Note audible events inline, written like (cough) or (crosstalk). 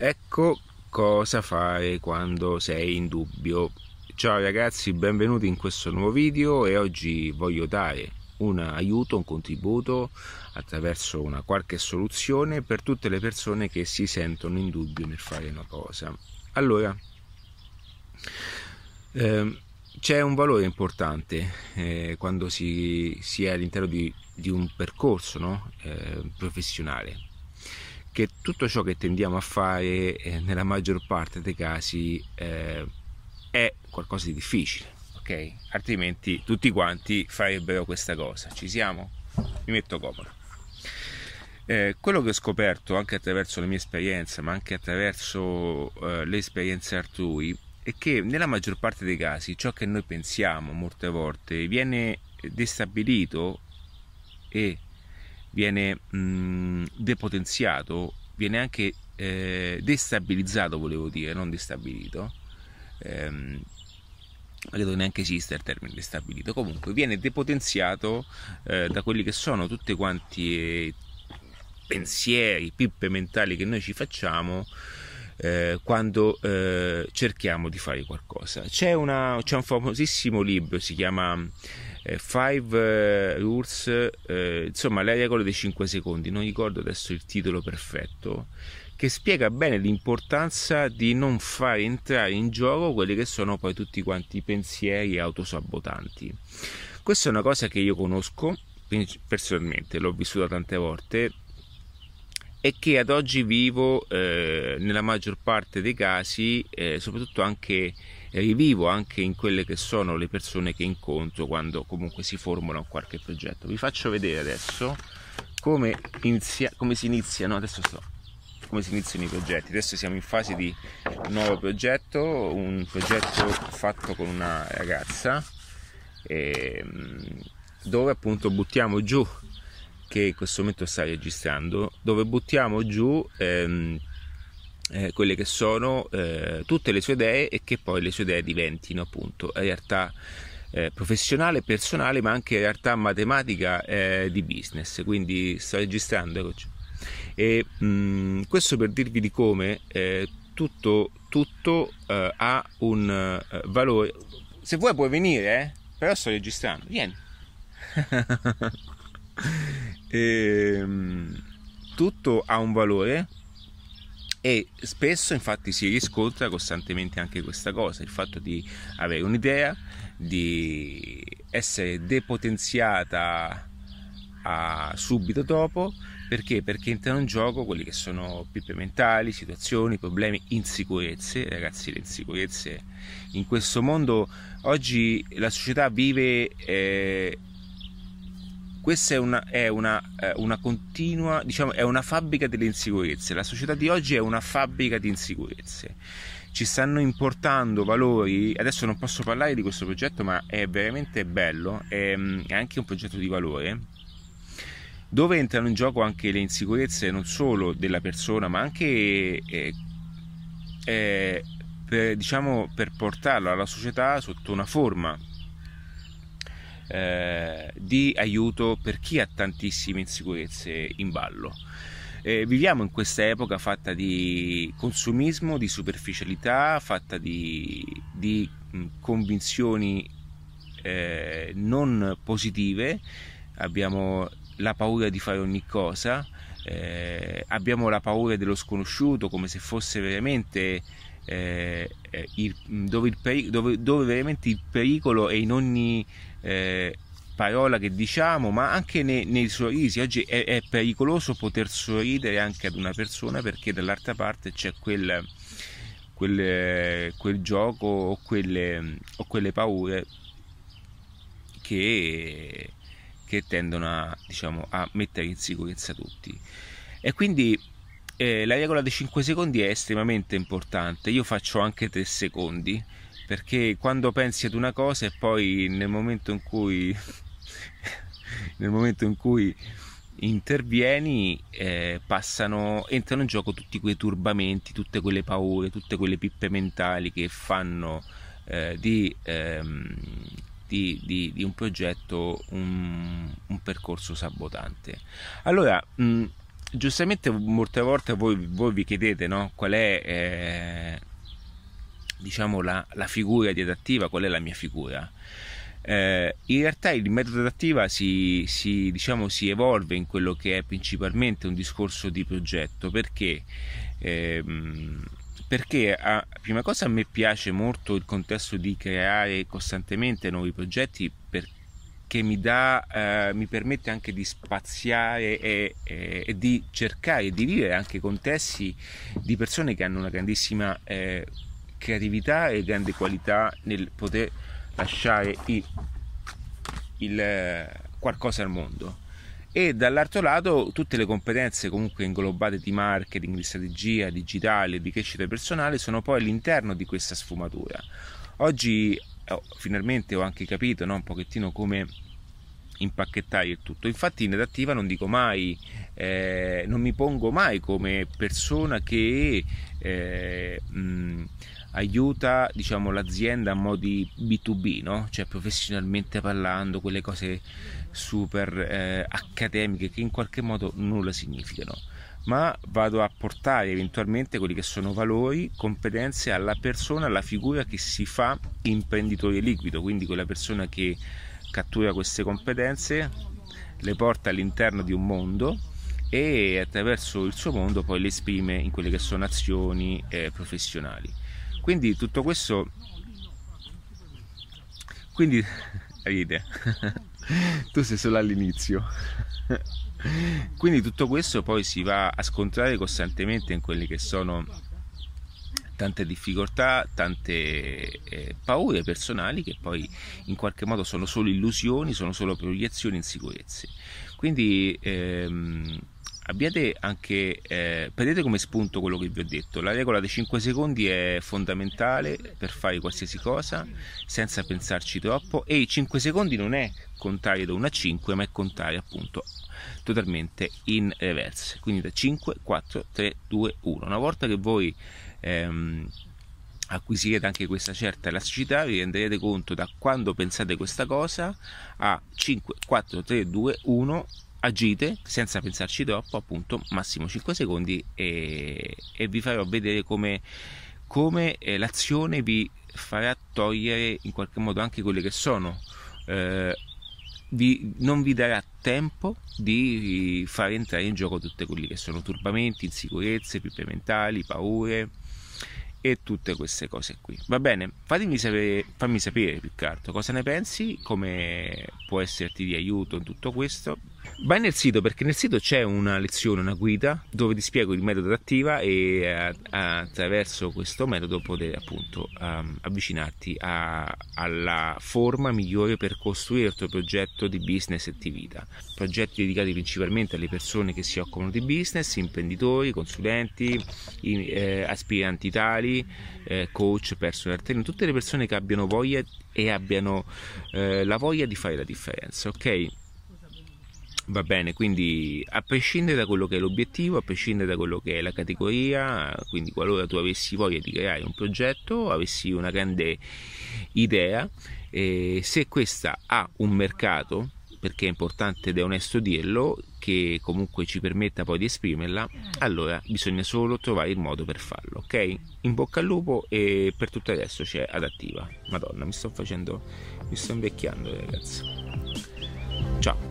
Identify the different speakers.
Speaker 1: Ecco cosa fare quando sei in dubbio. Ciao ragazzi, benvenuti in questo nuovo video e oggi voglio dare un aiuto, un contributo attraverso una qualche soluzione per tutte le persone che si sentono in dubbio nel fare una cosa. Allora, eh, c'è un valore importante eh, quando si, si, è all'interno di, di un percorso no? eh, professionale che tutto ciò che tendiamo a fare eh, nella maggior parte dei casi eh, è qualcosa di difficile, ok? Altrimenti tutti quanti farebbero questa cosa. Ci siamo? Mi metto comodo. Eh, quello che ho scoperto anche attraverso la mia esperienza, ma anche attraverso eh, le esperienze altrui, è che nella maggior parte dei casi ciò che noi pensiamo molte volte viene destabilito e viene mh, depotenziato, viene anche eh, destabilizzato, volevo dire, non destabilito. Ehm, credo neanche esista il termine destabilito, comunque viene depotenziato eh, da quelli che sono tutti quanti eh, pensieri, pippe mentali che noi ci facciamo eh, quando eh, cerchiamo di fare qualcosa. C'è, una, c'è un famosissimo libro, si chiama Five eh, Rules, eh, insomma le regole dei 5 secondi, non ricordo adesso il titolo perfetto, che spiega bene l'importanza di non far entrare in gioco quelli che sono poi tutti quanti i pensieri autosabotanti. Questa è una cosa che io conosco personalmente, l'ho vissuta tante volte e che ad oggi vivo eh, nella maggior parte dei casi, eh, soprattutto anche rivivo anche in quelle che sono le persone che incontro quando comunque si formano qualche progetto. Vi faccio vedere adesso come, inizia, come si iniziano, adesso sto, come si iniziano i progetti. Adesso siamo in fase di un nuovo progetto, un progetto fatto con una ragazza ehm, dove appunto buttiamo giù che in questo momento sta registrando, dove buttiamo giù ehm, eh, quelle che sono eh, tutte le sue idee e che poi le sue idee diventino appunto realtà eh, professionale, personale, ma anche realtà matematica eh, di business. Quindi sto registrando, eccoci. E mh, mm, questo per dirvi di come eh, tutto, tutto eh, ha un valore. Se vuoi puoi venire, però sto registrando. Vieni. e, mh, mm, tutto ha un valore e spesso infatti si riscontra costantemente anche questa cosa, il fatto di avere un'idea, di essere depotenziata a subito dopo, perché? Perché entrano in gioco quelli che sono pippe mentali, situazioni, problemi, insicurezze, ragazzi le insicurezze in questo mondo oggi la società vive eh, questa è una, è una, eh, una continua, diciamo, è una fabbrica delle insicurezze. La società di oggi è una fabbrica di insicurezze. Ci stanno importando valori, adesso non posso parlare di questo progetto, ma è veramente bello, è, mm, è anche un progetto di valore, dove entrano in gioco anche le insicurezze non solo della persona, ma anche eh, eh, per, diciamo, per portarlo alla società sotto una forma eh, di aiuto per chi ha tantissime insicurezze in ballo. Eh, viviamo in questa epoca fatta di consumismo, di superficialità, fatta di, di convinzioni eh, non positive, abbiamo la paura di fare ogni cosa, eh, abbiamo la paura dello sconosciuto come se fosse veramente eh, il, dove, il dove, dove, veramente il pericolo è in ogni eh, parola che diciamo, ma anche nei, nei sorrisi. Oggi è, è, pericoloso poter sorridere anche ad una persona perché dall'altra parte c'è quel, quel, quel gioco o quelle, o quelle paure che, che tendono a, diciamo, a mettere in sicurezza tutti. E quindi eh, la regola dei 5 secondi è estremamente importante. Io faccio anche 3 secondi perché quando pensi ad una cosa e poi nel momento in cui (laughs) nel momento in cui intervieni eh, passano, entrano in gioco tutti quei turbamenti, tutte quelle paure, tutte quelle pippe mentali che fanno eh, di, ehm, di, di, di, un progetto un, un percorso sabotante. Allora, mh, giustamente molte volte voi, voi vi chiedete no? qual è eh, diciamo la, la, figura di adattiva, qual è la mia figura. Eh, in realtà il metodo adattiva si, si, diciamo, si, evolve in quello che è principalmente un discorso di progetto perché, ehm, perché a, prima cosa a me piace molto il contesto di creare costantemente nuovi progetti perché mi, dà, eh, mi permette anche di spaziare e, e, e, di cercare di vivere anche contesti di persone che hanno una grandissima eh, creatività e grande qualità nel poter lasciare il, il, eh, qualcosa al mondo e dall'altro lato tutte le competenze comunque inglobate di marketing, di strategia digitale, di crescita personale sono poi all'interno di questa sfumatura. Oggi oh, finalmente ho anche capito no, un pochettino come impacchettare il tutto. Infatti in adattiva non dico mai, eh, non mi pongo mai come persona che eh, mh, aiuta diciamo, l'azienda a modi B2B, no? cioè professionalmente parlando, quelle cose super eh, accademiche che in qualche modo nulla significano ma vado a portare eventualmente quelli che sono valori, competenze alla persona, alla figura che si fa imprenditore liquido, quindi quella persona che cattura queste competenze, le porta all'interno di un mondo e attraverso il suo mondo poi le esprime in quelle che sono azioni eh, professionali. Quindi tutto questo... Quindi (laughs) ride, (laughs) tu sei solo all'inizio. (laughs) Quindi tutto questo poi si va a scontrare costantemente in quelli che sono tante difficoltà, tante eh, paure personali che poi in qualche modo sono solo illusioni, sono solo proiezioni, insicurezze. Quindi ehm, abbiate anche, eh, prendete come spunto quello che vi ho detto, la regola dei 5 secondi è fondamentale per fare qualsiasi cosa senza pensarci troppo e i 5 secondi non è contare da 1 a 5 ma è contare appunto totalmente in reverse. Quindi da 5 4 3 2 1 una volta che voi ehm, acquisirete anche questa certa elasticità vi renderete conto da quando pensate questa cosa a 5 4 3 2 1 agite senza pensarci troppo appunto massimo 5 secondi e, e vi farò vedere come, come eh, l'azione vi farà togliere in qualche modo anche quelle che sono eh, vi, non vi darà tempo di fare entrare in gioco tutti quelli che sono turbamenti, insicurezze, pippe mentali, paure e tutte queste cose qui. Va bene? Fatemi sapere, fammi sapere più che altro cosa ne pensi, come può esserti di aiuto in tutto questo. Vai nel sito perché nel sito c'è una lezione, una guida dove ti spiego il metodo attiva e eh, attraverso questo metodo poter appunto um, avvicinarti a, alla forma migliore per costruire il tuo progetto di business e di vita. Progetti dedicati principalmente alle persone che si occupano di business, imprenditori, consulenti, eh, aspiranti tali, eh, coach, personal trainer, tutte le persone che abbiano voglia e abbiano eh, la voglia di fare la differenza, ok? Va bene, quindi a prescindere da quello che è l'obiettivo, a prescindere da quello che è la categoria, quindi qualora tu avessi voglia di creare un progetto, avessi una grande idea, eh, se questa ha un mercato, perché è importante ed è onesto dirlo, che comunque ci permetta poi di esprimerla, allora bisogna solo trovare il modo per farlo, ok? In bocca al lupo e per tutto il resto c'è adattiva. Madonna, mi sto facendo, mi sto invecchiando ragazzi. Ciao.